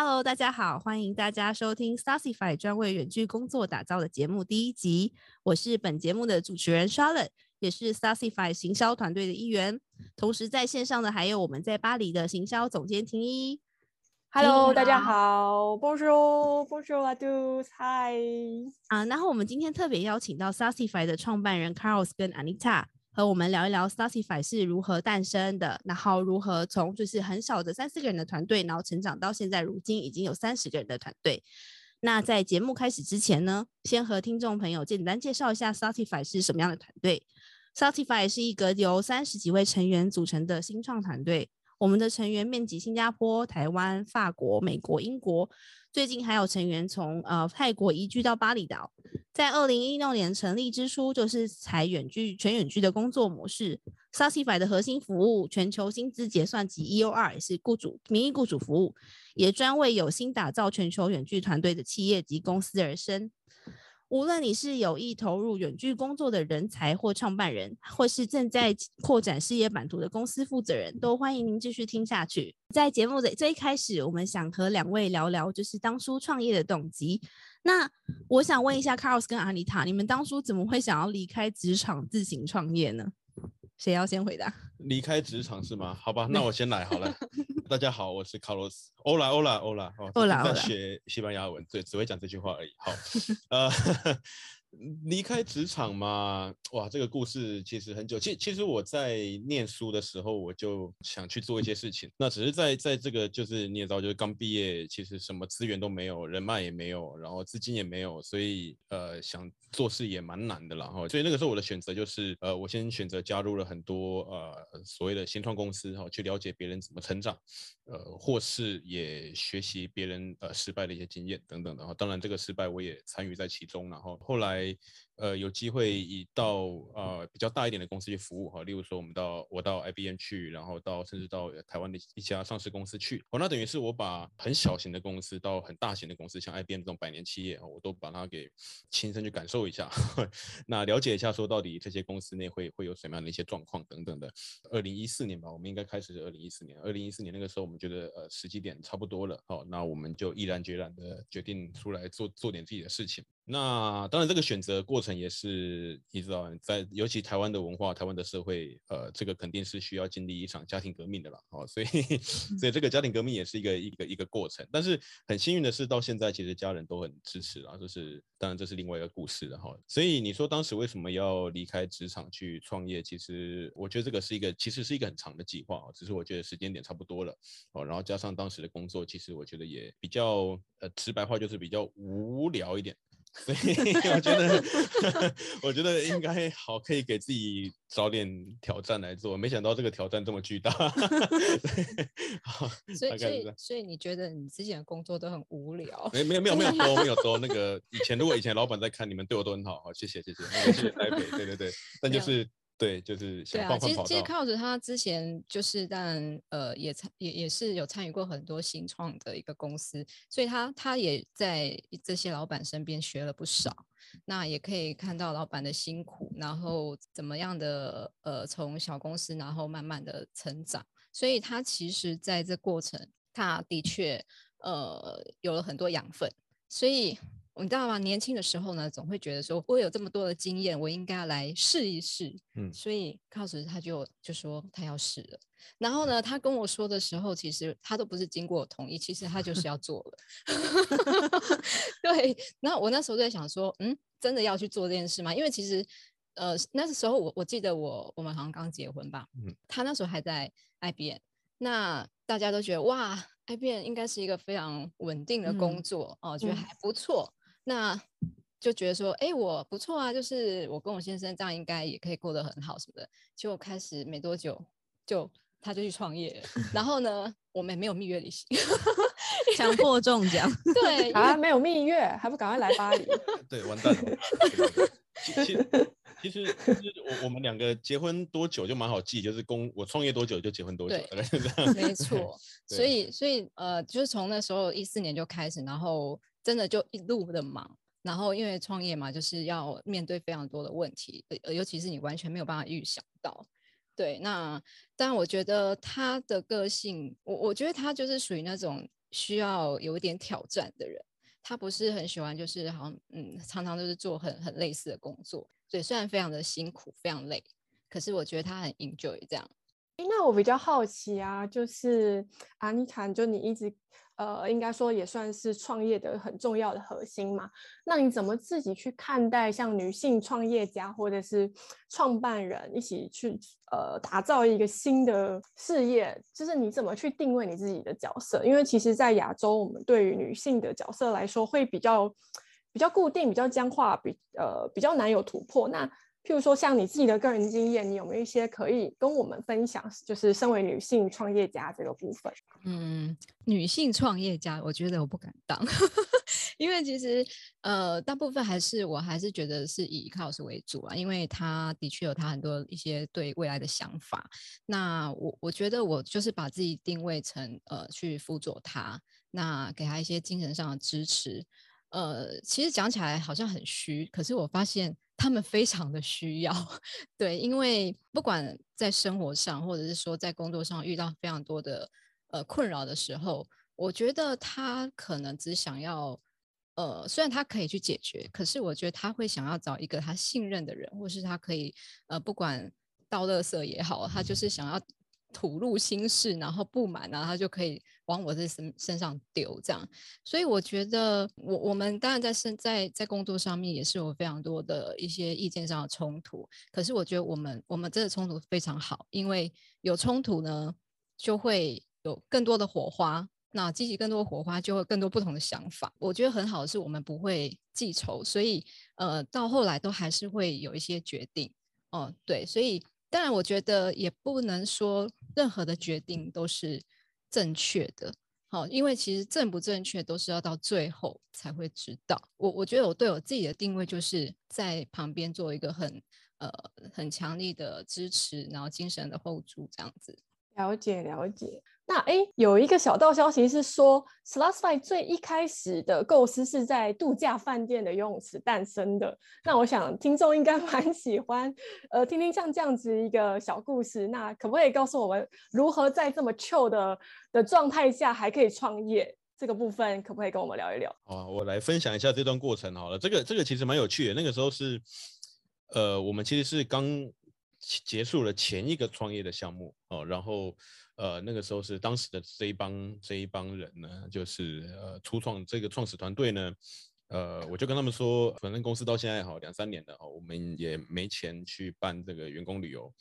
Hello，大家好，欢迎大家收听 Stassify 专为远距工作打造的节目第一集。我是本节目的主持人 Charlotte，也是 Stassify 行销团队的一员。同时在线上的还有我们在巴黎的行销总监婷依。Hello，大家好，Bonjour，Bonjour，I do，Hi。啊，然后我们今天特别邀请到 Stassify 的创办人 Carlos 跟 Anita。和我们聊一聊 Stassify 是如何诞生的，然后如何从就是很少的三四个人的团队，然后成长到现在如今已经有三十个人的团队。那在节目开始之前呢，先和听众朋友简单介绍一下 Stassify 是什么样的团队。Stassify 是一个由三十几位成员组成的新创团队。我们的成员面积新加坡、台湾、法国、美国、英国，最近还有成员从呃泰国移居到巴厘岛。在二零一六年成立之初，就是采远距全远距的工作模式。s a s i f y 的核心服务全球薪资结算及 EOR 也是雇主名义雇主服务，也专为有心打造全球远距团队的企业及公司而生。无论你是有意投入远距工作的人才或创办人，或是正在扩展事业版图的公司负责人，都欢迎您继续听下去。在节目的最开始，我们想和两位聊聊，就是当初创业的动机。那我想问一下，Carlos 跟 Anita，你们当初怎么会想要离开职场自行创业呢？谁要先回答？离开职场是吗？好吧，那我先来好了。大家好，我是 Carlos。Hola，Hola，Hola。Hola，在学西班牙文，对，只会讲这句话而已。好，呃。离开职场嘛，哇，这个故事其实很久。其其实我在念书的时候，我就想去做一些事情。那只是在在这个就是你也知道，就是刚毕业，其实什么资源都没有，人脉也没有，然后资金也没有，所以呃想做事也蛮难的。然后所以那个时候我的选择就是呃，我先选择加入了很多呃所谓的新创公司，哈，去了解别人怎么成长，呃，或是也学习别人呃失败的一些经验等等的。哈，当然这个失败我也参与在其中。然后后来。by 呃，有机会以到呃比较大一点的公司去服务哈，例如说我们到我到 IBM 去，然后到甚至到台湾的一家上市公司去，哦，那等于是我把很小型的公司到很大型的公司，像 IBM 这种百年企业，我都把它给亲身去感受一下，那了解一下说到底这些公司内会会有什么样的一些状况等等的。二零一四年吧，我们应该开始是二零一四年，二零一四年那个时候我们觉得呃时机点差不多了，好，那我们就毅然决然的决定出来做做点自己的事情。那当然，这个选择过程也是你知道，在尤其台湾的文化、台湾的社会，呃，这个肯定是需要经历一场家庭革命的啦。哦，所以，所以这个家庭革命也是一个一个一个过程。但是很幸运的是，到现在其实家人都很支持啊。就是当然这是另外一个故事了哈。所以你说当时为什么要离开职场去创业？其实我觉得这个是一个，其实是一个很长的计划。只是我觉得时间点差不多了哦，然后加上当时的工作，其实我觉得也比较呃直白话就是比较无聊一点。所以 我觉得，我觉得应该好，可以给自己找点挑战来做。没想到这个挑战这么巨大。所以，所以，所以你觉得你之前的工作都很无聊？没，没有，没有，没有多，没有多。那个以前，如果以前老板在看，你们对我都很好。好，谢谢，谢谢，谢谢台北。对对对，但就是。对，就是。对啊，其实其实 Carlos 他之前就是，但呃，也参也也是有参与过很多新创的一个公司，所以他他也在这些老板身边学了不少。那也可以看到老板的辛苦，然后怎么样的呃，从小公司然后慢慢的成长。所以他其实在这过程，他的确呃有了很多养分，所以。你知道吗？年轻的时候呢，总会觉得说，我有这么多的经验，我应该要来试一试。嗯，所以 Carlos 他就就说他要试了。然后呢，他跟我说的时候，其实他都不是经过我同意，其实他就是要做了。对。然后我那时候在想说，嗯，真的要去做这件事吗？因为其实，呃，那时候我我记得我我们好像刚结婚吧。嗯。他那时候还在 IBM，那大家都觉得哇，IBM 应该是一个非常稳定的工作，嗯，哦，觉得还不错。嗯那就觉得说，哎、欸，我不错啊，就是我跟我先生这样应该也可以过得很好什么的。结果开始没多久，就他就去创业，然后呢，我们也没有蜜月旅行，强迫中奖。对啊，没有蜜月，还不赶快来巴黎？对，完蛋了。其实，其实，我我们两个结婚多久就蛮好记，就是公我创业多久就结婚多久，对，没错。所以，所以呃，就是从那时候一四年就开始，然后。真的就一路的忙，然后因为创业嘛，就是要面对非常多的问题，呃，尤其是你完全没有办法预想到。对，那但我觉得他的个性，我我觉得他就是属于那种需要有一点挑战的人。他不是很喜欢，就是好像嗯，常常都是做很很类似的工作。对，虽然非常的辛苦，非常累，可是我觉得他很 enjoy 这样。哎，那我比较好奇啊，就是阿妮塔，就你一直呃，应该说也算是创业的很重要的核心嘛。那你怎么自己去看待像女性创业家或者是创办人一起去呃打造一个新的事业？就是你怎么去定位你自己的角色？因为其实，在亚洲，我们对于女性的角色来说，会比较比较固定、比较僵化，比呃比较难有突破。那譬如说，像你自己的个人经验，你有没有一些可以跟我们分享？就是身为女性创业家这个部分。嗯，女性创业家，我觉得我不敢当，因为其实呃，大部分还是我还是觉得是以 Carlos 为主啊，因为他的确有他很多一些对未来的想法。那我我觉得我就是把自己定位成呃，去辅佐他，那给他一些精神上的支持。呃，其实讲起来好像很虚，可是我发现。他们非常的需要，对，因为不管在生活上，或者是说在工作上遇到非常多的呃困扰的时候，我觉得他可能只想要，呃，虽然他可以去解决，可是我觉得他会想要找一个他信任的人，或是他可以呃，不管倒垃圾也好，他就是想要。吐露心事，然后不满，然后他就可以往我这身身上丢，这样。所以我觉得我，我我们当然在身在在工作上面也是有非常多的一些意见上的冲突。可是我觉得我们我们这个冲突非常好，因为有冲突呢，就会有更多的火花。那激起更多火花，就会更多不同的想法。我觉得很好的是，我们不会记仇，所以呃，到后来都还是会有一些决定。哦、呃，对，所以。当然，我觉得也不能说任何的决定都是正确的，好，因为其实正不正确都是要到最后才会知道。我我觉得我对我自己的定位就是在旁边做一个很呃很强力的支持，然后精神的后柱这样子。了解了解。那哎，有一个小道消息是说，Slotsfy 最一开始的构思是在度假饭店的游泳池诞生的。那我想听众应该 蛮喜欢，呃，听听像这样子一个小故事。那可不可以告诉我们，如何在这么糗的的状态下还可以创业？这个部分可不可以跟我们聊一聊？好，我来分享一下这段过程好了。这个这个其实蛮有趣的。那个时候是，呃，我们其实是刚结束了前一个创业的项目哦，然后。呃，那个时候是当时的这一帮这一帮人呢，就是呃初创这个创始团队呢，呃，我就跟他们说，反正公司到现在好两三年了哦，我们也没钱去办这个员工旅游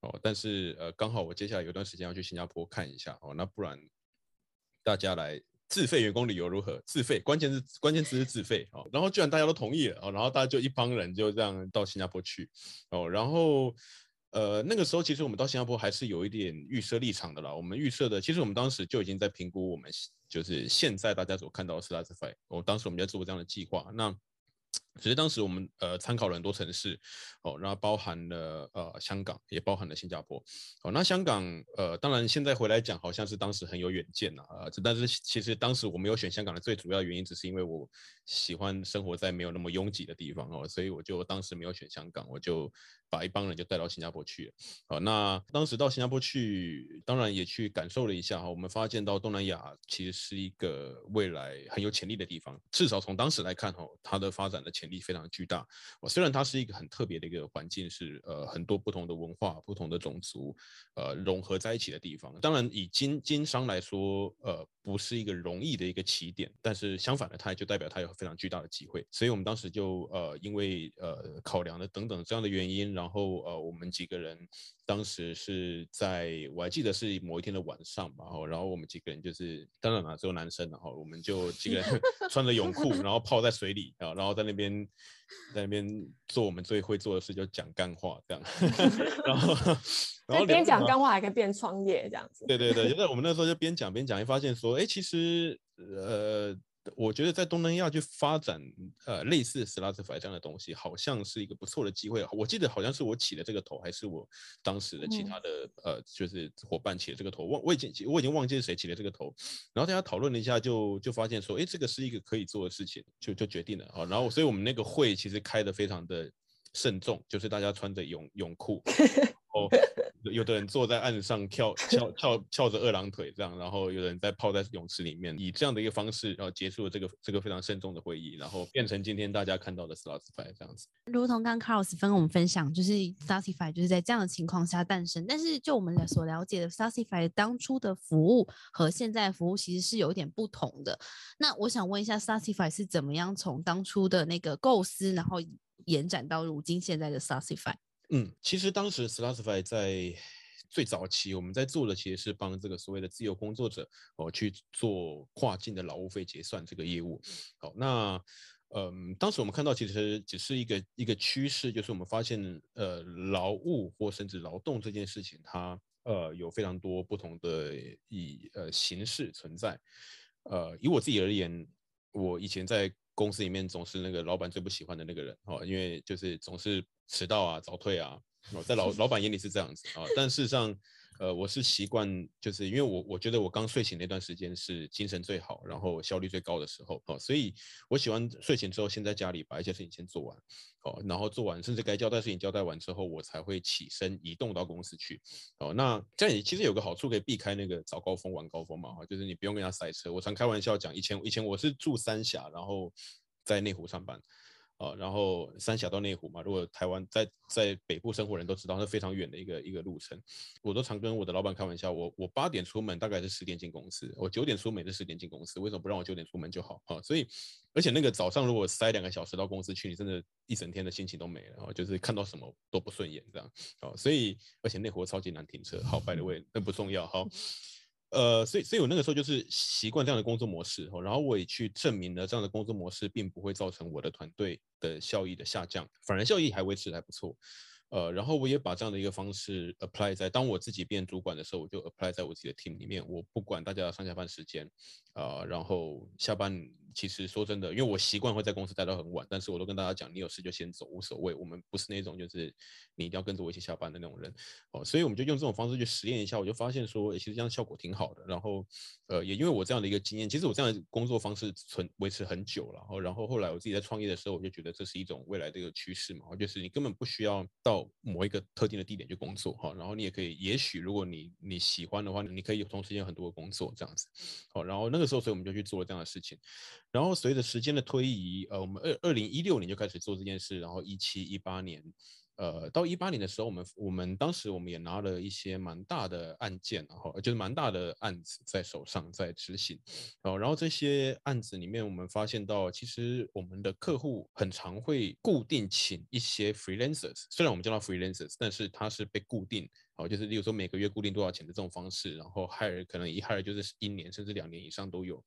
哦，但是呃刚好我接下来有段时间要去新加坡看一下哦，那不然大家来自费员工旅游如何？自费，关键是关键词是自费哦，然后居然大家都同意了哦，然后大家就一帮人就这样到新加坡去哦，然后。呃，那个时候其实我们到新加坡还是有一点预设立场的啦。我们预设的，其实我们当时就已经在评估我们就是现在大家所看到的 Slotsfy。我当时我们在做这样的计划。那其实当时我们呃参考了很多城市，哦，然后包含了呃香港，也包含了新加坡。哦，那香港呃，当然现在回来讲，好像是当时很有远见呐啊，但是其实当时我没有选香港的最主要原因，只是因为我喜欢生活在没有那么拥挤的地方哦，所以我就当时没有选香港，我就。把一帮人就带到新加坡去了，好，那当时到新加坡去，当然也去感受了一下哈。我们发现到东南亚其实是一个未来很有潜力的地方，至少从当时来看哈，它的发展的潜力非常巨大。虽然它是一个很特别的一个环境，是呃很多不同的文化、不同的种族呃融合在一起的地方。当然以经经商来说，呃不是一个容易的一个起点，但是相反的，它就代表它有非常巨大的机会。所以我们当时就呃因为呃考量的等等这样的原因。然后呃，我们几个人当时是在，我还记得是某一天的晚上吧，然后然后我们几个人就是，当然了，只有男生，然后我们就几个人 穿着泳裤，然后泡在水里啊，然后在那边在那边做我们最会做的事，就讲干话这样。然后然后边讲干话还可以边创业这样子。对对对，就在我们那时候就边讲边讲，一发现说，哎，其实呃。我觉得在东南亚去发展呃类似 s l a t i f y 这样的东西，好像是一个不错的机会。我记得好像是我起了这个头，还是我当时的其他的、嗯、呃就是伙伴起了这个头，忘我已经我已经忘记是谁起了这个头。然后大家讨论了一下就，就就发现说，哎，这个是一个可以做的事情，就就决定了啊。然后所以我们那个会其实开的非常的慎重，就是大家穿着泳泳裤，哦，有的人坐在岸上跳跳跳翘着二郎腿这样，然后有人在泡在泳池里面，以这样的一个方式，然后结束了这个这个非常慎重的会议，然后变成今天大家看到的 Slotzfy 这样子。如同刚 Carlos 跟我们分享，就是 Slotzfy 就是在这样的情况下诞生。但是就我们所了解的 Slotzfy 当初的服务和现在的服务其实是有一点不同的。那我想问一下 Slotzfy 是怎么样从当初的那个构思，然后延展到如今现在的 Slotzfy？嗯，其实当时 Slotzfy 在最早期，我们在做的其实是帮这个所谓的自由工作者哦去做跨境的劳务费结算这个业务。好，那嗯，当时我们看到其实只是一个一个趋势，就是我们发现呃劳务或甚至劳动这件事情，它呃有非常多不同的以呃形式存在。呃，以我自己而言，我以前在公司里面总是那个老板最不喜欢的那个人哦，因为就是总是。迟到啊，早退啊，哦，在老 老板眼里是这样子啊，但事实上，呃，我是习惯，就是因为我我觉得我刚睡醒那段时间是精神最好，然后效率最高的时候，哦，所以我喜欢睡醒之后先在家里把一些事情先做完，哦，然后做完甚至该交代事情交代完之后，我才会起身移动到公司去，哦，那这样也其实有个好处，可以避开那个早高峰晚高峰嘛，哈，就是你不用跟他塞车。我常开玩笑讲，以前以前我是住三峡，然后在内湖上班。啊，然后三峡到内湖嘛，如果台湾在在北部生活人都知道，是非常远的一个一个路程。我都常跟我的老板开玩笑，我我八点出门，大概是十点进公司；我九点出门是十点进公司。为什么不让我九点出门就好？啊，所以而且那个早上如果塞两个小时到公司去，你真的一整天的心情都没了啊，就是看到什么都不顺眼这样。啊，所以而且内湖超级难停车。好，by the way，那不重要。好。呃，所以，所以我那个时候就是习惯这样的工作模式，然后我也去证明了这样的工作模式并不会造成我的团队的效益的下降，反而效益还维持的还不错。呃，然后我也把这样的一个方式 apply 在当我自己变主管的时候，我就 apply 在我自己的 team 里面。我不管大家上下班时间，啊、呃，然后下班其实说真的，因为我习惯会在公司待到很晚，但是我都跟大家讲，你有事就先走，无所谓。我们不是那种就是你一定要跟着我一起下班的那种人。哦，所以我们就用这种方式去实验一下，我就发现说，其实这样效果挺好的。然后，呃，也因为我这样的一个经验，其实我这样的工作方式存维持很久了。然后，后来我自己在创业的时候，我就觉得这是一种未来的一个趋势嘛，就是你根本不需要到。某一个特定的地点去工作哈，然后你也可以，也许如果你你喜欢的话，你可以同时间很多的工作这样子，好，然后那个时候，所以我们就去做了这样的事情，然后随着时间的推移，呃，我们二二零一六年就开始做这件事，然后一七一八年。呃，到一八年的时候，我们我们当时我们也拿了一些蛮大的案件，然后就是蛮大的案子在手上在执行，然后然后这些案子里面，我们发现到其实我们的客户很常会固定请一些 freelancers，虽然我们叫他 freelancers，但是他是被固定，好，就是例如说每个月固定多少钱的这种方式，然后 hire 可能一 hire 就是一年甚至两年以上都有。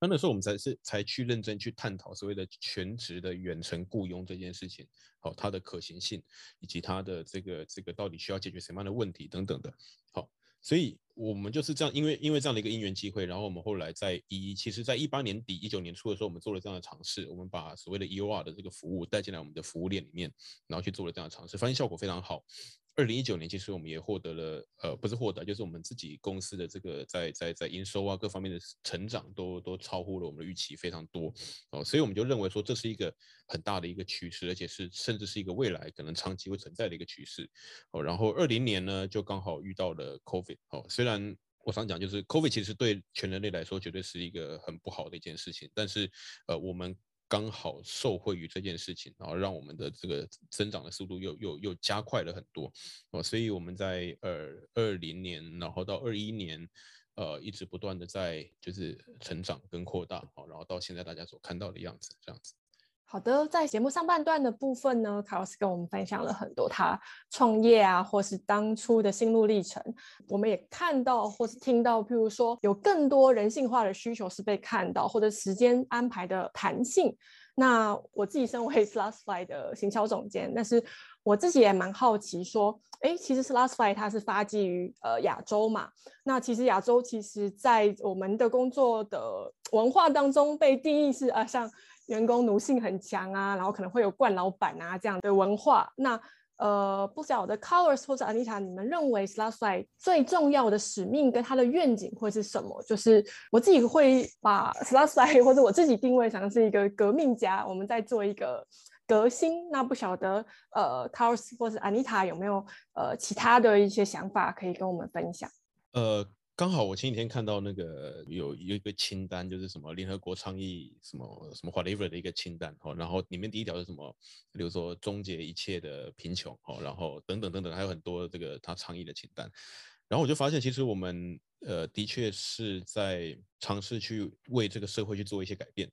那那时候我们才是才去认真去探讨所谓的全职的远程雇佣这件事情，好，它的可行性以及它的这个这个到底需要解决什么样的问题等等的，好，所以我们就是这样，因为因为这样的一个因缘机会，然后我们后来在一，其实在一八年底一九年初的时候，我们做了这样的尝试，我们把所谓的 EOR 的这个服务带进来我们的服务链里面，然后去做了这样的尝试，发现效果非常好。二零一九年，其实我们也获得了，呃，不是获得，就是我们自己公司的这个在在在营收啊各方面的成长都都超乎了我们的预期非常多，哦，所以我们就认为说这是一个很大的一个趋势，而且是甚至是一个未来可能长期会存在的一个趋势，哦，然后二零年呢就刚好遇到了 COVID，哦，虽然我想讲就是 COVID 其实对全人类来说绝对是一个很不好的一件事情，但是呃我们。刚好受惠于这件事情，然后让我们的这个增长的速度又又又加快了很多哦，所以我们在二二零年，然后到二一年，呃，一直不断的在就是成长跟扩大，好，然后到现在大家所看到的样子，这样子。好的，在节目上半段的部分呢，卡洛斯跟我们分享了很多他创业啊，或是当初的心路历程。我们也看到或是听到，譬如说有更多人性化的需求是被看到，或者时间安排的弹性。那我自己身为 Slotzfy 的行销总监，但是我自己也蛮好奇，说，哎，其实 Slotzfy 它是发迹于呃亚洲嘛？那其实亚洲其实在我们的工作的文化当中被定义是啊，像。员工奴性很强啊，然后可能会有惯老板啊这样的文化。那呃，不晓得 Carlos 或者 Anita，你们认为 Slotzfy 最重要的使命跟他的愿景会是什么？就是我自己会把 Slotzfy 或者我自己定位成是一个革命家，我们在做一个革新。那不晓得呃，Carlos 或者 Anita 有没有呃其他的一些想法可以跟我们分享？呃。刚好我前几天看到那个有有一个清单，就是什么联合国倡议什么什么 whatever 的一个清单哦，然后里面第一条是什么，比如说终结一切的贫穷哦，然后等等等等，还有很多这个他倡议的清单，然后我就发现其实我们呃的确是在尝试去为这个社会去做一些改变，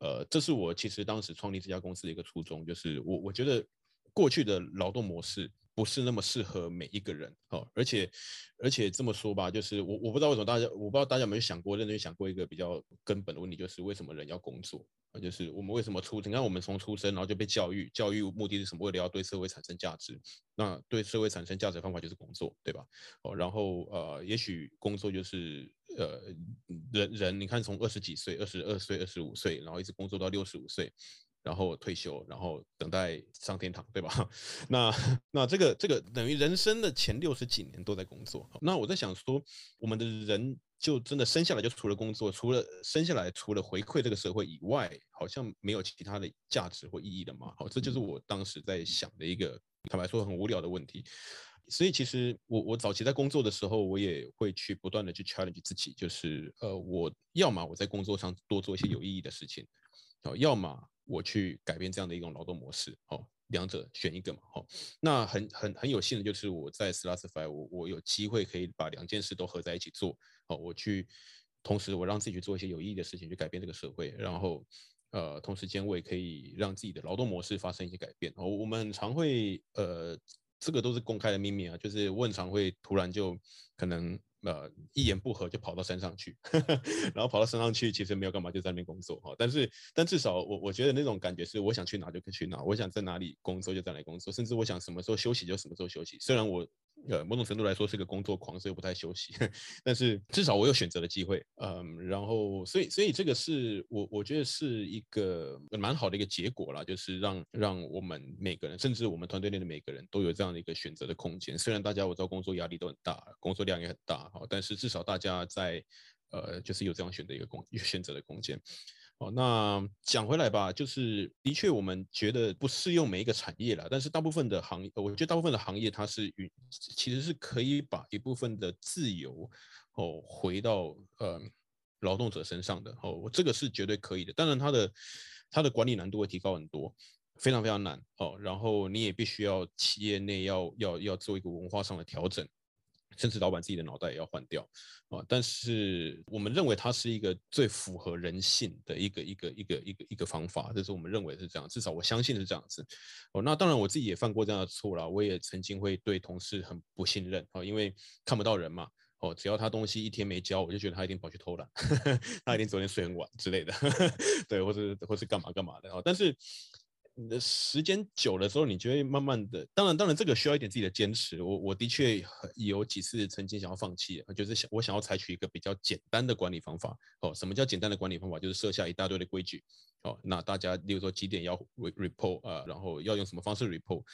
呃，这是我其实当时创立这家公司的一个初衷，就是我我觉得过去的劳动模式。不是那么适合每一个人哦，而且而且这么说吧，就是我我不知道为什么大家，我不知道大家有没有想过，认真想过一个比较根本的问题，就是为什么人要工作啊？就是我们为什么出？你看我们从出生然后就被教育，教育目的是什么？为了要对社会产生价值。那对社会产生价值的方法就是工作，对吧？哦，然后呃，也许工作就是呃人人，你看从二十几岁、二十二岁、二十五岁，然后一直工作到六十五岁。然后退休，然后等待上天堂，对吧？那那这个这个等于人生的前六十几年都在工作。那我在想说，我们的人就真的生下来就除了工作，除了生下来除了回馈这个社会以外，好像没有其他的价值或意义了嘛？好，这就是我当时在想的一个坦白说很无聊的问题。所以其实我我早期在工作的时候，我也会去不断的去 challenge 自己，就是呃，我要么我在工作上多做一些有意义的事情，好，要么。我去改变这样的一种劳动模式，哦，两者选一个嘛，哦，那很很很有幸的就是我在 Slotsify，我我有机会可以把两件事都合在一起做，哦，我去同时我让自己去做一些有意义的事情，去改变这个社会，然后呃，同时间我也可以让自己的劳动模式发生一些改变，哦，我们很常会呃，这个都是公开的秘密啊，就是我很常会突然就可能。呃，一言不合就跑到山上去，然后跑到山上去，其实没有干嘛，就在那边工作哈。但是，但至少我我觉得那种感觉是，我想去哪就去哪，我想在哪里工作就在哪里工作，甚至我想什么时候休息就什么时候休息。虽然我。呃，某种程度来说是个工作狂，所以不太休息。但是至少我有选择的机会，嗯，然后所以所以这个是我我觉得是一个蛮好的一个结果啦，就是让让我们每个人，甚至我们团队内的每个人都有这样的一个选择的空间。虽然大家我知道工作压力都很大，工作量也很大，哈，但是至少大家在呃，就是有这样选择一个空有选择的空间。哦，那讲回来吧，就是的确我们觉得不适用每一个产业啦，但是大部分的行业，我觉得大部分的行业它是与其实是可以把一部分的自由哦回到呃劳动者身上的哦，这个是绝对可以的。当然它的它的管理难度会提高很多，非常非常难哦。然后你也必须要企业内要要要做一个文化上的调整。甚至老板自己的脑袋也要换掉啊！但是我们认为它是一个最符合人性的一个一个一个一个一个方法，这是我们认为是这样，至少我相信是这样子。哦，那当然我自己也犯过这样的错啦，我也曾经会对同事很不信任啊，因为看不到人嘛。哦，只要他东西一天没交，我就觉得他一定跑去偷懒，他一定昨天睡很晚之类的，对，或是或是干嘛干嘛的啊！但是。你的时间久了之后，你就会慢慢的，当然，当然这个需要一点自己的坚持。我我的确有几次曾经想要放弃，就是想我想要采取一个比较简单的管理方法。哦，什么叫简单的管理方法？就是设下一大堆的规矩。哦，那大家例如说几点要 report 啊，然后要用什么方式 report。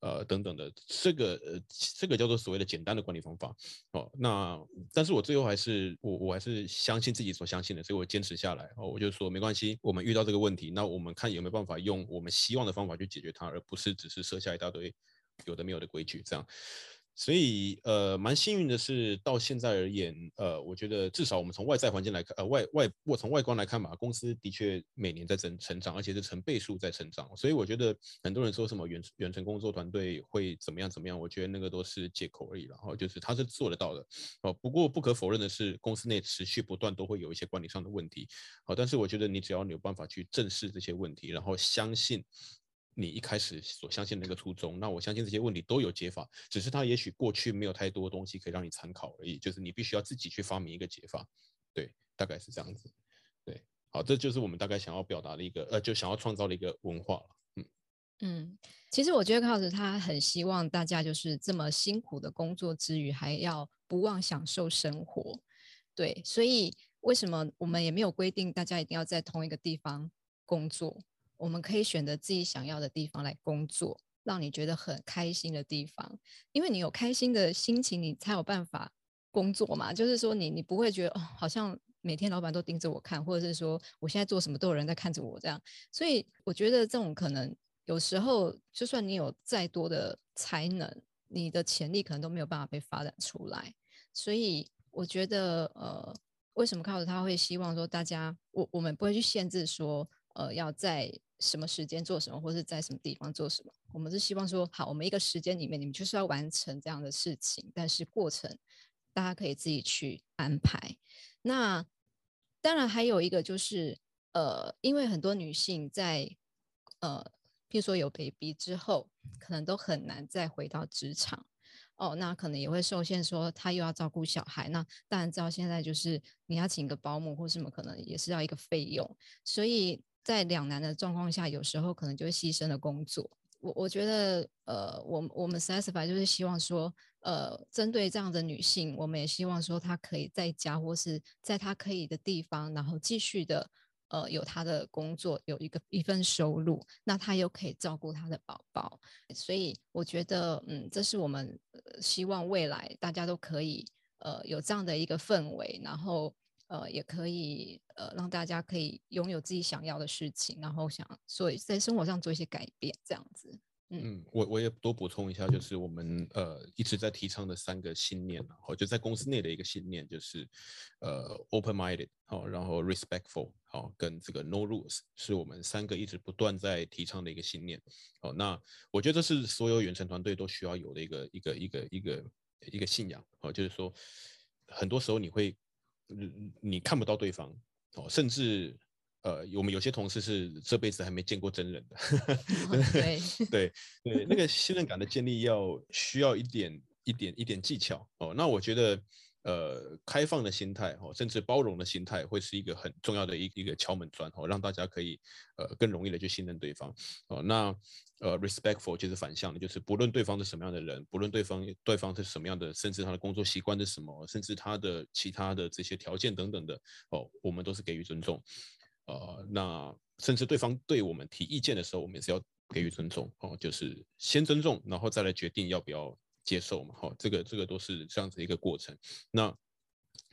呃，等等的，这个呃，这个叫做所谓的简单的管理方法哦。那但是我最后还是我我还是相信自己所相信的，所以我坚持下来哦。我就说没关系，我们遇到这个问题，那我们看有没有办法用我们希望的方法去解决它，而不是只是设下一大堆有的没有的规矩这样。所以，呃，蛮幸运的是，到现在而言，呃，我觉得至少我们从外在环境来看，呃，外外我从外观来看吧，公司的确每年在增成长，而且是成倍数在成长。所以，我觉得很多人说什么远远程工作团队会怎么样怎么样，我觉得那个都是借口而已。然后就是他是做得到的，哦。不过不可否认的是，公司内持续不断都会有一些管理上的问题。好，但是我觉得你只要你有办法去正视这些问题，然后相信。你一开始所相信的那个初衷，那我相信这些问题都有解法，只是他也许过去没有太多东西可以让你参考而已，就是你必须要自己去发明一个解法，对，大概是这样子，对，好，这就是我们大概想要表达的一个，呃，就想要创造的一个文化，嗯。嗯，其实我觉得 Carlos 他很希望大家就是这么辛苦的工作之余，还要不忘享受生活，对，所以为什么我们也没有规定大家一定要在同一个地方工作？我们可以选择自己想要的地方来工作，让你觉得很开心的地方，因为你有开心的心情，你才有办法工作嘛。就是说你，你不会觉得哦，好像每天老板都盯着我看，或者是说我现在做什么都有人在看着我这样。所以我觉得这种可能有时候就算你有再多的才能，你的潜力可能都没有办法被发展出来。所以我觉得，呃，为什么 Carlos 他会希望说大家，我我们不会去限制说，呃，要在什么时间做什么，或是在什么地方做什么。我们是希望说，好，我们一个时间里面，你们就是要完成这样的事情，但是过程大家可以自己去安排。那当然还有一个就是，呃，因为很多女性在，呃，譬如说有 baby 之后，可能都很难再回到职场。哦，那可能也会受限，说她又要照顾小孩。那当然知道现在就是你要请个保姆或什么，可能也是要一个费用。所以在两难的状况下，有时候可能就会牺牲了工作。我我觉得，呃，我我们 Satisfy 就是希望说，呃，针对这样的女性，我们也希望说她可以在家或是在她可以的地方，然后继续的。呃，有她的工作，有一个一份收入，那她又可以照顾她的宝宝，所以我觉得，嗯，这是我们希望未来大家都可以，呃，有这样的一个氛围，然后，呃，也可以，呃，让大家可以拥有自己想要的事情，然后想，所以在生活上做一些改变，这样子。嗯，我我也多补充一下，就是我们呃一直在提倡的三个信念，然后就在公司内的一个信念，就是呃 open-minded 好，然后 respectful 好，跟这个 no rules 是我们三个一直不断在提倡的一个信念。好，那我觉得这是所有远程团队都需要有的一个一个一个一个一个信仰。好，就是说很多时候你会你看不到对方，哦，甚至。呃，我们有些同事是这辈子还没见过真人的，对对 对，那个信任感的建立要需要一点一点一点技巧哦。那我觉得，呃，开放的心态哦，甚至包容的心态，会是一个很重要的一一个敲门砖哦，让大家可以呃更容易的去信任对方哦。那呃，respectful 就是反向的，就是不论对方是什么样的人，不论对方对方是什么样的，甚至他的工作习惯是什么，甚至他的其他的这些条件等等的哦，我们都是给予尊重。呃，那甚至对方对我们提意见的时候，我们也是要给予尊重哦，就是先尊重，然后再来决定要不要接受嘛。好，这个这个都是这样子一个过程。那。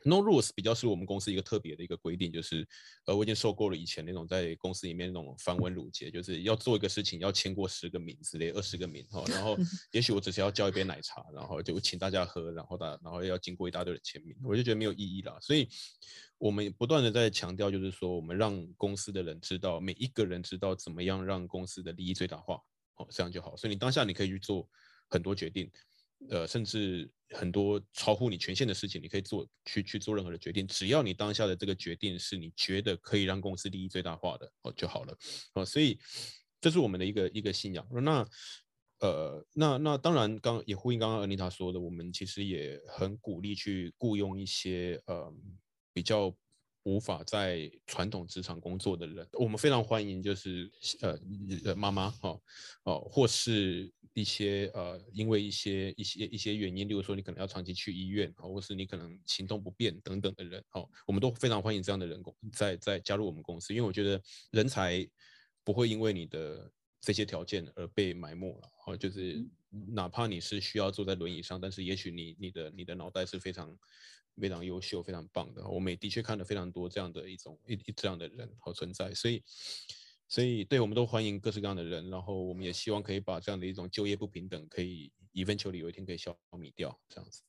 No rules 比较是我们公司一个特别的一个规定，就是，呃，我已经受够了以前那种在公司里面那种繁文缛节，就是要做一个事情要签过十个名之类，二十个名哈，然后 也许我只是要叫一杯奶茶，然后就请大家喝，然后大然后要经过一大堆的签名，我就觉得没有意义啦。所以，我们不断的在强调，就是说我们让公司的人知道，每一个人知道怎么样让公司的利益最大化，哦，这样就好。所以你当下你可以去做很多决定。呃，甚至很多超乎你权限的事情，你可以做去去做任何的决定，只要你当下的这个决定是你觉得可以让公司利益最大化的哦就好了哦。所以这是我们的一个一个信仰。那呃，那那当然，刚也呼应刚刚 Anita 说的，我们其实也很鼓励去雇佣一些呃比较。无法在传统职场工作的人，我们非常欢迎，就是呃妈妈哈哦，或是一些呃因为一些一些一些原因，例如说你可能要长期去医院，或是你可能行动不便等等的人，哦，我们都非常欢迎这样的人工在在加入我们公司，因为我觉得人才不会因为你的这些条件而被埋没了，哦，就是哪怕你是需要坐在轮椅上，但是也许你你的你的脑袋是非常。非常优秀，非常棒的，我们也的确看了非常多这样的一种一一这样的人好存在，所以所以对，我们都欢迎各式各样的人，然后我们也希望可以把这样的一种就业不平等可以一分求里有一天可以消弭掉，这样子。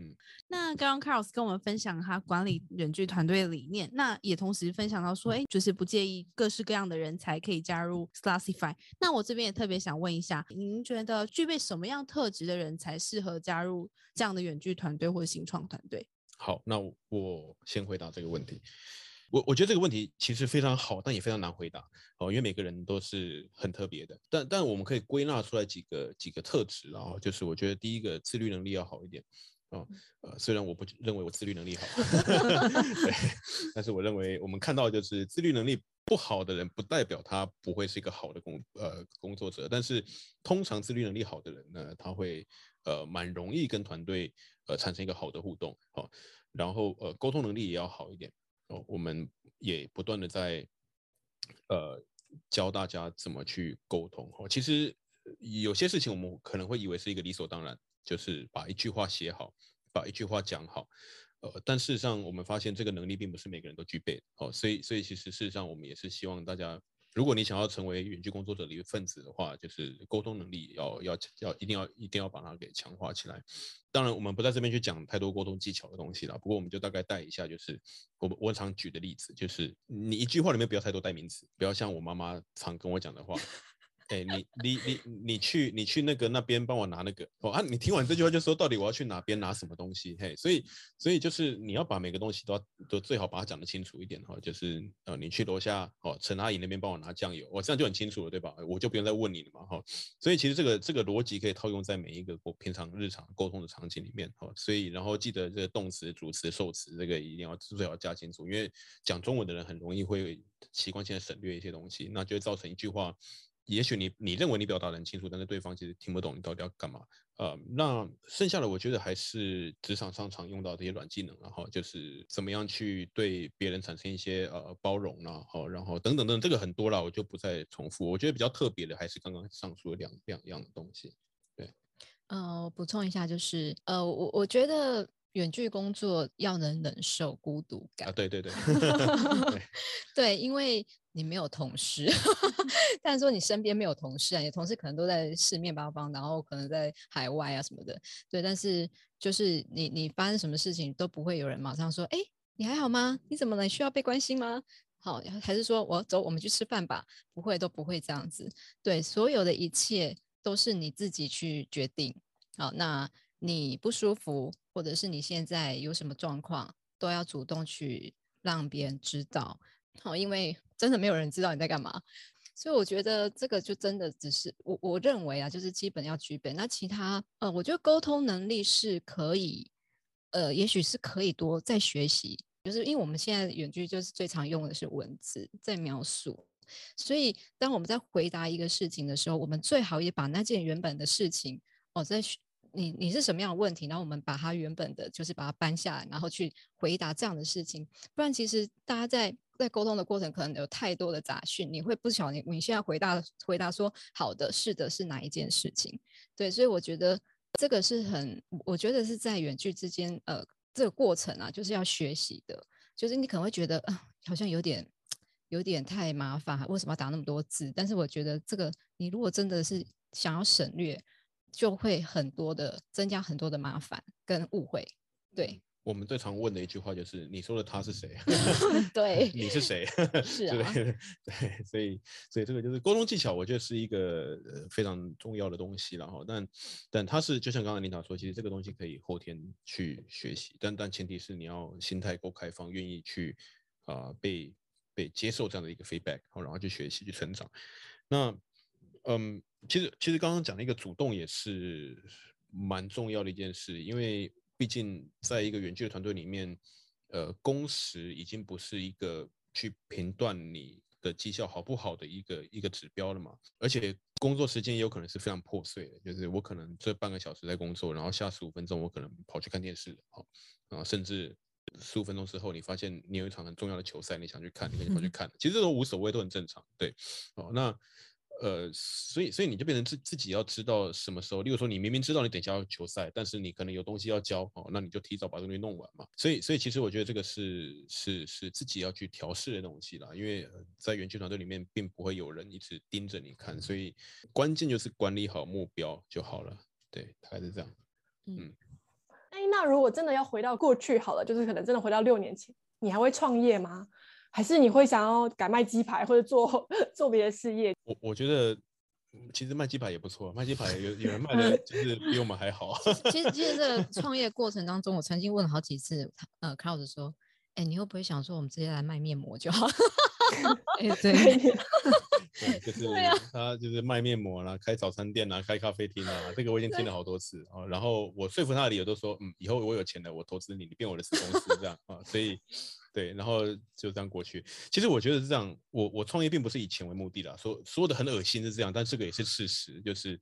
嗯，那刚刚 Carlos 跟我们分享他管理远距团队的理念，那也同时分享到说，哎，就是不介意各式各样的人才可以加入 slassify。那我这边也特别想问一下，您觉得具备什么样特质的人才适合加入这样的远距团队或者新创团队？好，那我先回答这个问题。我我觉得这个问题其实非常好，但也非常难回答哦，因为每个人都是很特别的。但但我们可以归纳出来几个几个特质，然后就是我觉得第一个自律能力要好一点哦。呃，虽然我不认为我自律能力好，对，但是我认为我们看到就是自律能力不好的人，不代表他不会是一个好的工呃工作者，但是通常自律能力好的人呢，他会呃蛮容易跟团队。呃，产生一个好的互动，好，然后呃，沟通能力也要好一点哦。我们也不断的在呃教大家怎么去沟通哦。其实有些事情我们可能会以为是一个理所当然，就是把一句话写好，把一句话讲好，呃，但事实上我们发现这个能力并不是每个人都具备哦。所以，所以其实事实上我们也是希望大家如果你想要成为远距工作者的一份子的话，就是沟通能力要要要一定要一定要把它给强化起来。当然，我们不在这边去讲太多沟通技巧的东西了。不过，我们就大概带一下，就是我我常举的例子，就是你一句话里面不要太多代名词，不要像我妈妈常跟我讲的话。哎、你你你你去你去那个那边帮我拿那个哦啊！你听完这句话就说到底我要去哪边拿什么东西？嘿，所以所以就是你要把每个东西都要都最好把它讲得清楚一点哈，就是呃你去楼下哦陈阿姨那边帮我拿酱油，我、哦、这样就很清楚了对吧？我就不用再问你了嘛哈。所以其实这个这个逻辑可以套用在每一个我平常日常沟通的场景里面哈。所以然后记得这个动词、主词、受词这个一定要最好加清楚，因为讲中文的人很容易会习惯性的省略一些东西，那就会造成一句话。也许你你认为你表达的很清楚，但是对方其实听不懂你到底要干嘛。呃，那剩下的我觉得还是职场上常用到这些软技能，然后就是怎么样去对别人产生一些呃包容，然后然后等等等，这个很多了，我就不再重复。我觉得比较特别的还是刚刚上述的两两样的东西。对，呃，补充一下就是呃，我我觉得。远距工作要能忍受孤独感啊，对对对，对，对，因为你没有同事，但是说你身边没有同事啊，你同事可能都在四面八方，然后可能在海外啊什么的，对，但是就是你你发生什么事情都不会有人马上说，哎，你还好吗？你怎么了？需要被关心吗？好，还是说我走，我们去吃饭吧？不会，都不会这样子，对，所有的一切都是你自己去决定。好，那。你不舒服，或者是你现在有什么状况，都要主动去让别人知道。好，因为真的没有人知道你在干嘛，所以我觉得这个就真的只是我我认为啊，就是基本要具备。那其他呃，我觉得沟通能力是可以，呃，也许是可以多在学习。就是因为我们现在远距就是最常用的是文字在描述，所以当我们在回答一个事情的时候，我们最好也把那件原本的事情哦在。你你是什么样的问题？然后我们把它原本的，就是把它搬下来，然后去回答这样的事情。不然，其实大家在在沟通的过程，可能有太多的杂讯，你会不晓得你现在回答回答说好的是的是哪一件事情？对，所以我觉得这个是很，我觉得是在远距之间，呃，这个过程啊，就是要学习的。就是你可能会觉得，呃，好像有点有点太麻烦，为什么要打那么多字？但是我觉得这个，你如果真的是想要省略。就会很多的增加很多的麻烦跟误会，对。我们最常问的一句话就是：“你说的他是谁？” 对，你是谁？是啊，对，所以，所以这个就是沟通技巧，我觉得是一个呃非常重要的东西了哈。但，但它是就像刚刚琳达说，其实这个东西可以后天去学习，但但前提是你要心态够开放，愿意去啊、呃、被被接受这样的一个 feedback，然后去学习去成长。那。嗯，其实其实刚刚讲的一个主动也是蛮重要的一件事，因为毕竟在一个远距的团队里面，呃，工时已经不是一个去评断你的绩效好不好的一个一个指标了嘛，而且工作时间也有可能是非常破碎的，就是我可能这半个小时在工作，然后下十五分钟我可能跑去看电视，好，啊，甚至十五分钟之后你发现你有一场很重要的球赛，你想去看，你可以跑去 看，其实这都无所谓，都很正常，对，哦，那。呃，所以所以你就变成自自己要知道什么时候，例如说你明明知道你等一下要球赛，但是你可能有东西要交哦，那你就提早把东西弄完嘛。所以所以其实我觉得这个是是是自己要去调试的东西啦，因为在园区团队里面并不会有人一直盯着你看，所以关键就是管理好目标就好了。对，大概是这样。嗯，哎，那如果真的要回到过去好了，就是可能真的回到六年前，你还会创业吗？还是你会想要改卖鸡排，或者做 做别的事业？我我觉得其实卖鸡排也不错，卖鸡排有有人卖 的就是比我们还好。其实其实这个 创业过程当中，我曾经问了好几次，呃，Carlos 说，哎，你会不会想说我们直接来卖面膜就好？哎，对，对，就是他就是卖面膜啦，开早餐店啦，开咖啡厅啦，这个我已经听了好多次啊。然后我说服他的理由都说，嗯，以后我有钱了，我投资你，你变我的子公司这样啊，所以。对，然后就这样过去。其实我觉得是这样，我我创业并不是以钱为目的的，说说的很恶心是这样，但这个也是事实，就是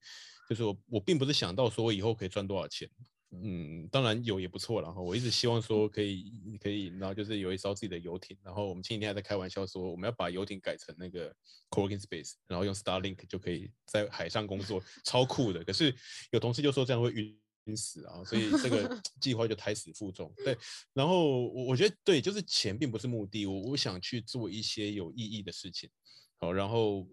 就是我我并不是想到说我以后可以赚多少钱，嗯，当然有也不错，然后我一直希望说可以可以，然后就是有一艘自己的游艇，然后我们前几天还在开玩笑说我们要把游艇改成那个 co-working space，然后用 Starlink 就可以在海上工作，超酷的。可是有同事就说这样会晕。晕死啊，所以这个 计划就胎死腹中。对，然后我我觉得对，就是钱并不是目的，我我想去做一些有意义的事情。好，然后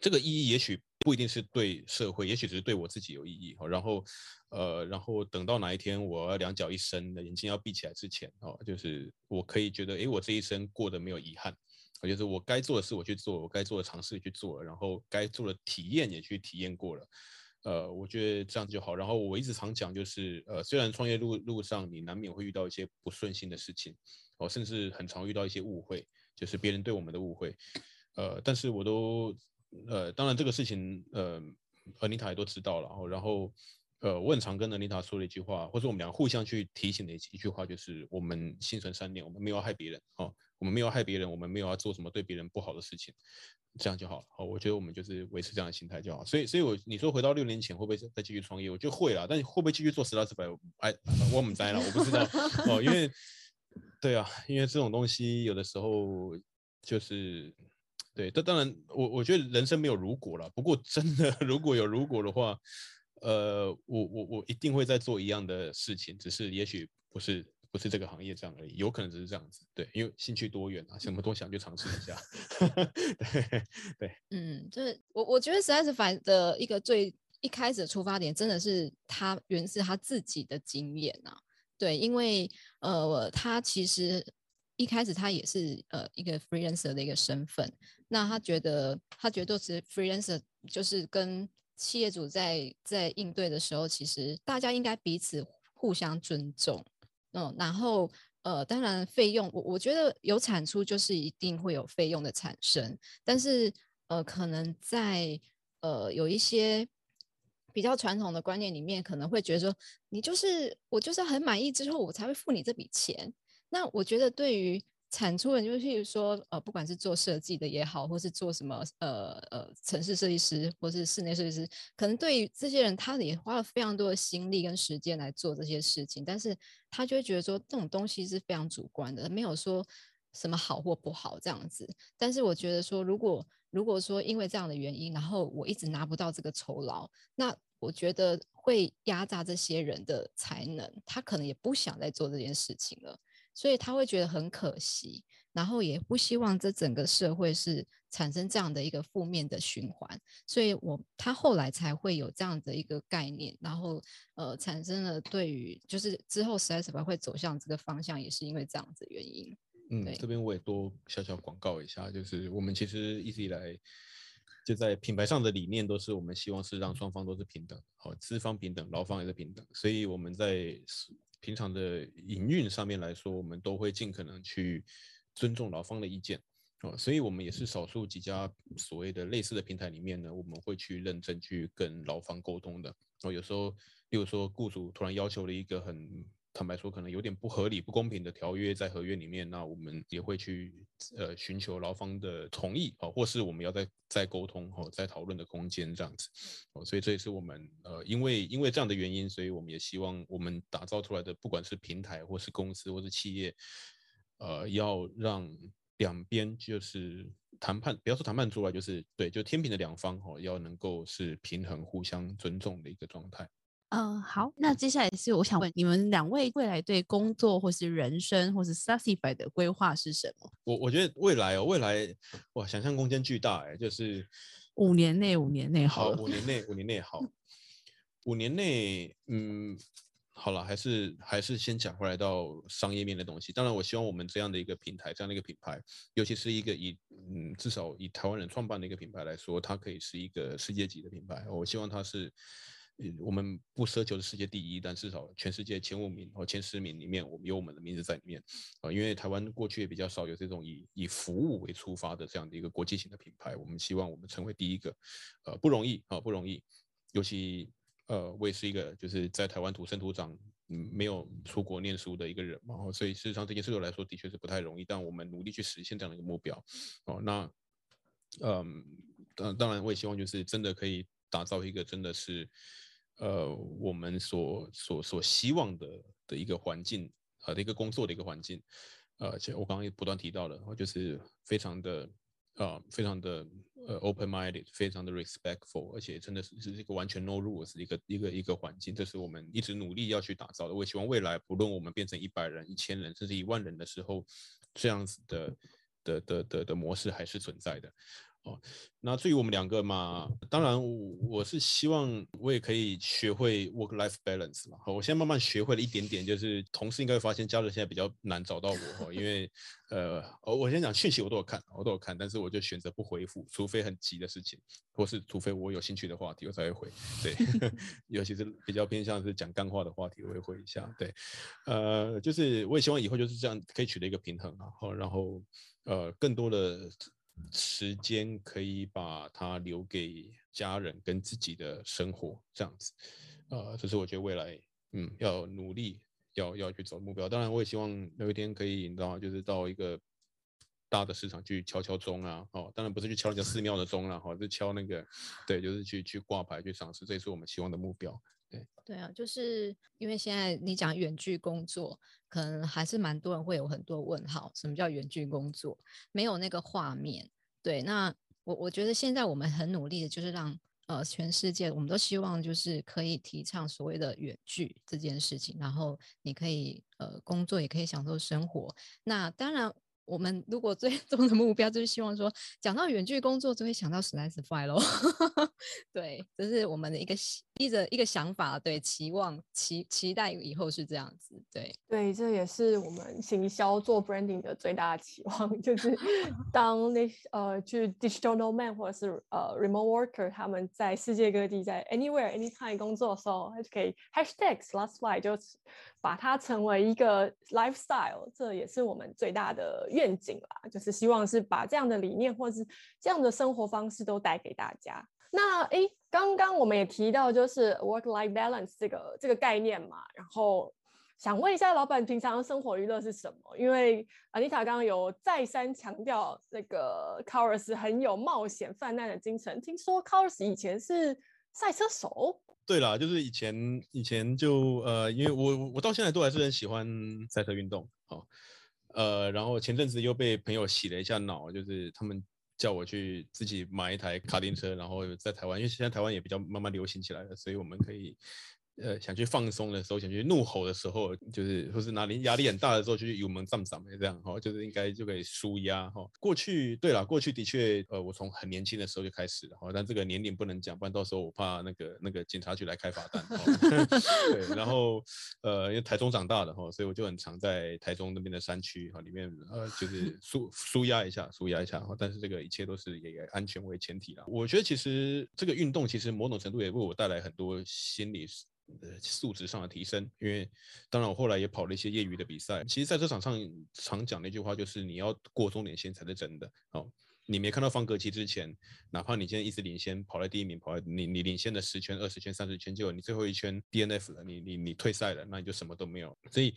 这个意义也许不一定是对社会，也许只是对我自己有意义。好，然后呃，然后等到哪一天我两脚一伸的眼睛要闭起来之前，哦，就是我可以觉得，诶，我这一生过得没有遗憾。我就是我该做的事我去做，我该做的尝试去做，然后该做的体验也去体验过了。呃，我觉得这样就好。然后我一直常讲，就是呃，虽然创业路路上你难免会遇到一些不顺心的事情，哦，甚至很常遇到一些误会，就是别人对我们的误会。呃，但是我都呃，当然这个事情呃，Anita 也都知道了。然后，然后呃，我很常跟安妮塔说的一句话，或者我们俩互相去提醒的一一句话，就是我们心存善念，我们没有害别人哦，我们没有害别人，我们没有要做什么对别人不好的事情。这样就好，好，我觉得我们就是维持这样的心态就好。所以，所以我你说回到六年前会不会再继续创业？我就会了，但会不会继续做 Starzify？哎，我不知道，我不知道哦，因为 对啊，因为这种东西有的时候就是对，但当然我我觉得人生没有如果了。不过真的 如果有如果的话，呃，我我我一定会再做一样的事情，只是也许不是。不是这个行业这样而已，有可能只是这样子，对，因为兴趣多元啊，什么都想就尝试一下，对对，嗯，就是我我觉得 Starzify 的一个最一开始的出发点，真的是他源自他自己的经验啊，对，因为呃，他其实一开始他也是呃一个 freelancer 的一个身份，那他觉得他觉得是 freelancer 就是跟企业主在在应对的时候，其实大家应该彼此互相尊重。嗯，然后呃，当然费用，我我觉得有产出就是一定会有费用的产生，但是呃，可能在呃有一些比较传统的观念里面，可能会觉得说，你就是我就是很满意之后，我才会付你这笔钱。那我觉得对于产出人就譬如说，呃，不管是做设计的也好，或是做什么，呃呃，城市设计师，或是室内设计师，可能对于这些人，他也花了非常多的心力跟时间来做这些事情，但是他就会觉得说，这种东西是非常主观的，没有说什么好或不好这样子。但是我觉得说，如果如果说因为这样的原因，然后我一直拿不到这个酬劳，那我觉得会压榨这些人的才能，他可能也不想再做这件事情了。所以他会觉得很可惜，然后也不希望这整个社会是产生这样的一个负面的循环，所以我他后来才会有这样的一个概念，然后呃产生了对于就是之后 Starzify 会走向这个方向，也是因为这样子的原因。嗯，这边我也多小小广告一下，就是我们其实一直以来就在品牌上的理念都是我们希望是让双方都是平等，好，资方平等，劳方也是平等，所以我们在。平常的营运上面来说，我们都会尽可能去尊重劳方的意见哦，所以我们也是少数几家所谓的类似的平台里面呢，我们会去认真去跟劳方沟通的哦。有时候，例如说雇主突然要求了一个很。坦白说，可能有点不合理、不公平的条约在合约里面，那我们也会去呃寻求劳方的同意啊，或是我们要再再沟通哦，再讨论的空间这样子哦，所以这也是我们呃，因为因为这样的原因，所以我们也希望我们打造出来的不管是平台或是公司或是企业，呃，要让两边就是谈判，不要说谈判出来，就是对，就天平的两方哦，要能够是平衡、互相尊重的一个状态。嗯，好，那接下来是我想问你们两位未来对工作或是人生或是 Starzify 的规划是什么？我我觉得未来哦，未来哇，想象空间巨大哎，就是五年内，五年内好，好，五年内，五年内好，五年内，嗯，好了，还是还是先讲回来到商业面的东西。当然，我希望我们这样的一个平台，这样的一个品牌，尤其是一个以嗯至少以台湾人创办的一个品牌来说，它可以是一个世界级的品牌。我希望它是。我们不奢求世界第一，但至少全世界前五名或前十名里面，我们有我们的名字在里面啊。因为台湾过去也比较少有这种以以服务为出发的这样的一个国际型的品牌，我们希望我们成为第一个，呃，不容易啊，不容易。尤其呃，我也是一个就是在台湾土生土长，没有出国念书的一个人嘛，所以事实上这件事对我来说的确是不太容易，但我们努力去实现这样的一个目标哦。那嗯，当当然我也希望就是真的可以打造一个真的是。呃，我们所所所希望的的一个环境，呃，的一个工作的一个环境，呃，且我刚刚也不断提到了，就是非常的，呃，非常的呃 open-minded，非常的 respectful，而且真的是是一个完全 no rules 一个一个一个环境，这是我们一直努力要去打造的。我也希望未来，不论我们变成一百人、一千人，甚至一万人的时候，这样子的的的的的模式还是存在的。哦，那至于我们两个嘛，当然我我是希望我也可以学会 work life balance 嘛。好，我现在慢慢学会了一点点，就是同事应该会发现家人现在比较难找到我，因为呃，我先讲讯息我都有看，我都有看，但是我就选择不回复，除非很急的事情，或是除非我有兴趣的话题我才会回。对，尤其是比较偏向是讲干话的话题，我会回一下。对，呃，就是我也希望以后就是这样可以取得一个平衡啊，好，然后呃，更多的。时间可以把它留给家人跟自己的生活，这样子，呃，这是我觉得未来，嗯，要努力要要去走目标。当然，我也希望有一天可以，你知道，就是到一个大的市场去敲敲钟啊，哦，当然不是去敲人家寺庙的钟了，哈，是敲那个，对，就是去去挂牌去上市，这也是我们希望的目标。对啊，就是因为现在你讲远距工作，可能还是蛮多人会有很多问号。什么叫远距工作？没有那个画面。对，那我我觉得现在我们很努力的，就是让呃全世界，我们都希望就是可以提倡所谓的远距这件事情，然后你可以呃工作，也可以享受生活。那当然。我们如果最终的目标就是希望说，讲到远距工作，就会想到 Slicefy 咯。对，这是我们的一个一个一个想法，对，期望期期待以后是这样子，对对，这也是我们行销做 branding 的最大的期望，就是 当那呃去 digital nomad 或者是呃 remote worker 他们在世界各地在 anywhere anytime 工作的时候，就可以 hashtags last fly 就把它成为一个 lifestyle，这也是我们最大的。愿景啦，就是希望是把这样的理念或是这样的生活方式都带给大家。那哎，刚刚我们也提到就是 work-life balance 这个这个概念嘛，然后想问一下老板，平常生活娱乐是什么？因为 Anita 刚刚有再三强调那个 Carlos 很有冒险犯难的精神。听说 Carlos 以前是赛车手？对啦，就是以前以前就呃，因为我我到现在都还是很喜欢赛车运动，好。呃，然后前阵子又被朋友洗了一下脑，就是他们叫我去自己买一台卡丁车，然后在台湾，因为现在台湾也比较慢慢流行起来了，所以我们可以。呃，想去放松的时候，想去怒吼的时候，就是或是哪里压力很大的时候，就去油门上涨这样哈，就是应该就可以舒压哈。过去对了，过去的确，呃，我从很年轻的时候就开始了哈，但这个年龄不能讲，不然到时候我怕那个那个警察局来开罚单。对，然后呃，因为台中长大的哈，所以我就很常在台中那边的山区哈里面呃，就是 舒舒压一下，舒压一下哈。但是这个一切都是以安全为前提啦。我觉得其实这个运动其实某种程度也为我带来很多心理。呃，素质上的提升，因为当然我后来也跑了一些业余的比赛。其实，在这场上常讲的一句话就是，你要过终点线才是真的。哦，你没看到方格旗之前，哪怕你今天一直领先，跑在第一名，跑在你你领先的十圈、二十圈、三十圈，结果你最后一圈 DNF 了，你你你退赛了，那你就什么都没有。所以，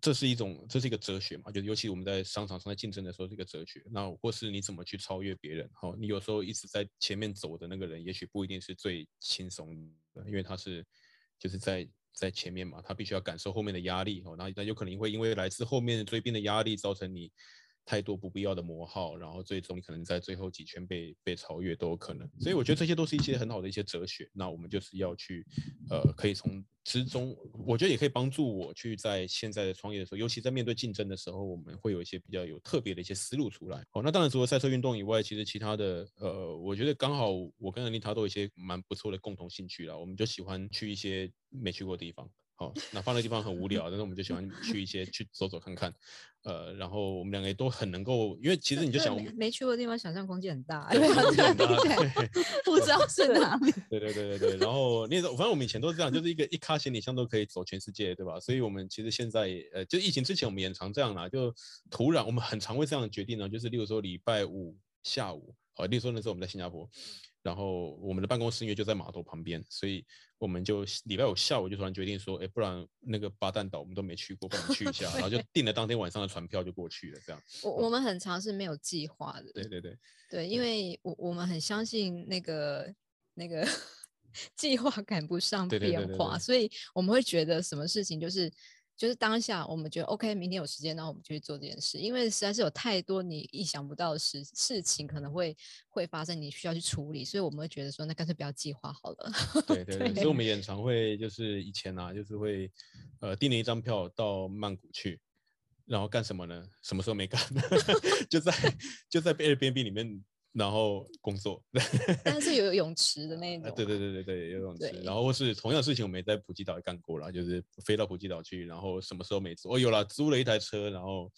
这是一种，这是一个哲学嘛，就尤其我们在商场上在竞争的时候，这个哲学。那或是你怎么去超越别人？好，你有时候一直在前面走的那个人，也许不一定是最轻松的，因为他是。就是在在前面嘛，他必须要感受后面的压力哦，那那有可能会因为来自后面追兵的压力，造成你太多不必要的磨耗，然后最终你可能在最后几圈被被超越都有可能。所以我觉得这些都是一些很好的一些哲学。那我们就是要去，呃，可以从之中，我觉得也可以帮助我去在现在的创业的时候，尤其在面对竞争的时候，我们会有一些比较有特别的一些思路出来。哦，那当然除了赛车运动以外，其实其他的，呃，我觉得刚好我跟 Anita 都有一些蛮不错的共同兴趣啦，我们就喜欢去一些没去过的地方。好，哪怕那地方很无聊，但是我们就喜欢 去一些去走走看看，呃，然后我们两个也都很能够，因为其实你就想，我们没去过的地方，想象空间很大，对，很大，对，不知道是哪里。对对对对对，然后那时候反正我们以前都是这样，就是一个一卡行李箱都可以走全世界，对吧？所以我们其实现在，呃，就疫情之前我们也常这样啦，就突然我们很常会这样决定呢，就是例如说礼拜五下午，呃，例如说那时候我们在新加坡。然后我们的办公室因为就在码头旁边，所以我们就礼拜五下午就突然决定说，哎，不然那个巴旦岛我们都没去过，不然去一下，然后就订了当天晚上的船票就过去了。这样，我我们很常是没有计划的。对对对对，因为我我们很相信那个那个 计划赶不上变化，所以我们会觉得什么事情就是。就是当下，我们觉得 OK，明天有时间，那我们就去做这件事。因为实在是有太多你意想不到的事事情可能会会发生，你需要去处理，所以我们会觉得说，那干脆不要计划好了。对 对对，所以我们也常会就是以前啊，就是会呃订了一张票到曼谷去，然后干什么呢？什么时候没干？就在就在 Airbnb 里面。然后工作，但是有泳池的那种，对对对对对，游泳池，然后或是同样的事情，我们也在普吉岛也干过了，就是飞到普吉岛去，然后什么时候没做？哦，有了，租了一台车，然后。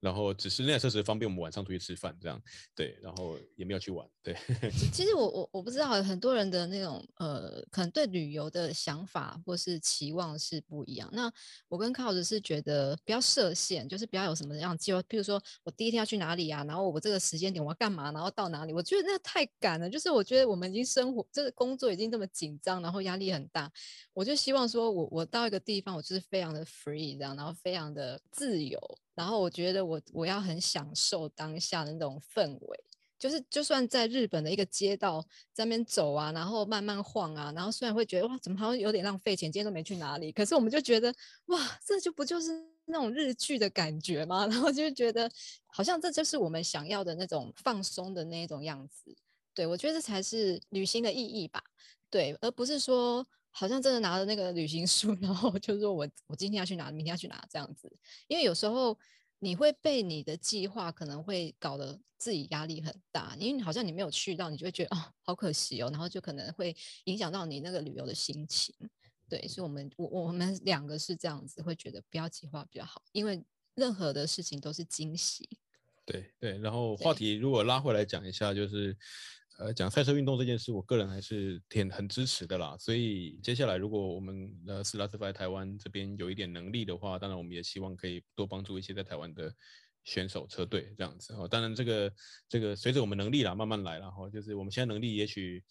然后只是那台车子方便我们晚上出去吃饭这样，对，然后也没有去玩，对。其实我我我不知道，很多人的那种呃，可能对旅游的想法或是期望是不一样。那我跟 Carlos 是觉得不要设限，就是不要有什么样计划，譬如说我第一天要去哪里啊，然后我这个时间点我要干嘛，然后到哪里，我觉得那太赶了。就是我觉得我们已经生活，这个工作已经这么紧张，然后压力很大，我就希望说我我到一个地方，我就是非常的 free 这样，然后非常的自由。然后我觉得我我要很享受当下的那种氛围，就是就算在日本的一个街道在那边走啊，然后慢慢晃啊，然后虽然会觉得哇，怎么好像有点浪费钱，今天都没去哪里，可是我们就觉得哇，这就不就是那种日剧的感觉吗？然后就觉得好像这就是我们想要的那种放松的那种样子。对，我觉得这才是旅行的意义吧。对，而不是说。好像真的拿着那个旅行书，然后就说我我今天要去哪，明天要去哪这样子。因为有时候你会被你的计划可能会搞得自己压力很大，因为好像你没有去到，你就会觉得哦好可惜哦，然后就可能会影响到你那个旅游的心情。对，所以我们我我们两个是这样子，会觉得不要计划比较好，因为任何的事情都是惊喜。对对，然后话题如果拉回来讲一下，就是。呃，讲赛车运动这件事，我个人还是挺很支持的啦。所以接下来，如果我们呃斯拉斯在台湾这边有一点能力的话，当然我们也希望可以多帮助一些在台湾的选手车队这样子。哦，当然这个这个随着我们能力啦，慢慢来啦。哈，就是我们现在能力也许。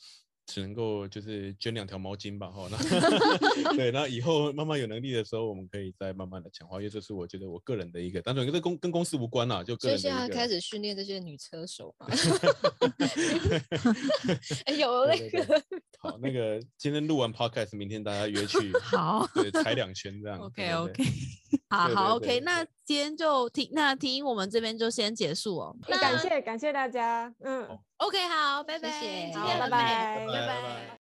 只能够就是捐两条毛巾吧，哈，那 对，那以后慢慢有能力的时候，我们可以再慢慢的强化，因为这是我觉得我个人的一个，当然跟公跟公司无关啦，就个人的。所以现在开始训练这些女车手嘛。哎，有那个。好，那个今天录完 podcast，明天大家约去。好。对，踩两圈这样。OK OK。好好 OK，那今天就听那听我们这边就先结束哦。那感谢感谢大家，嗯。OK，好，拜拜，谢谢，好，拜拜，拜拜。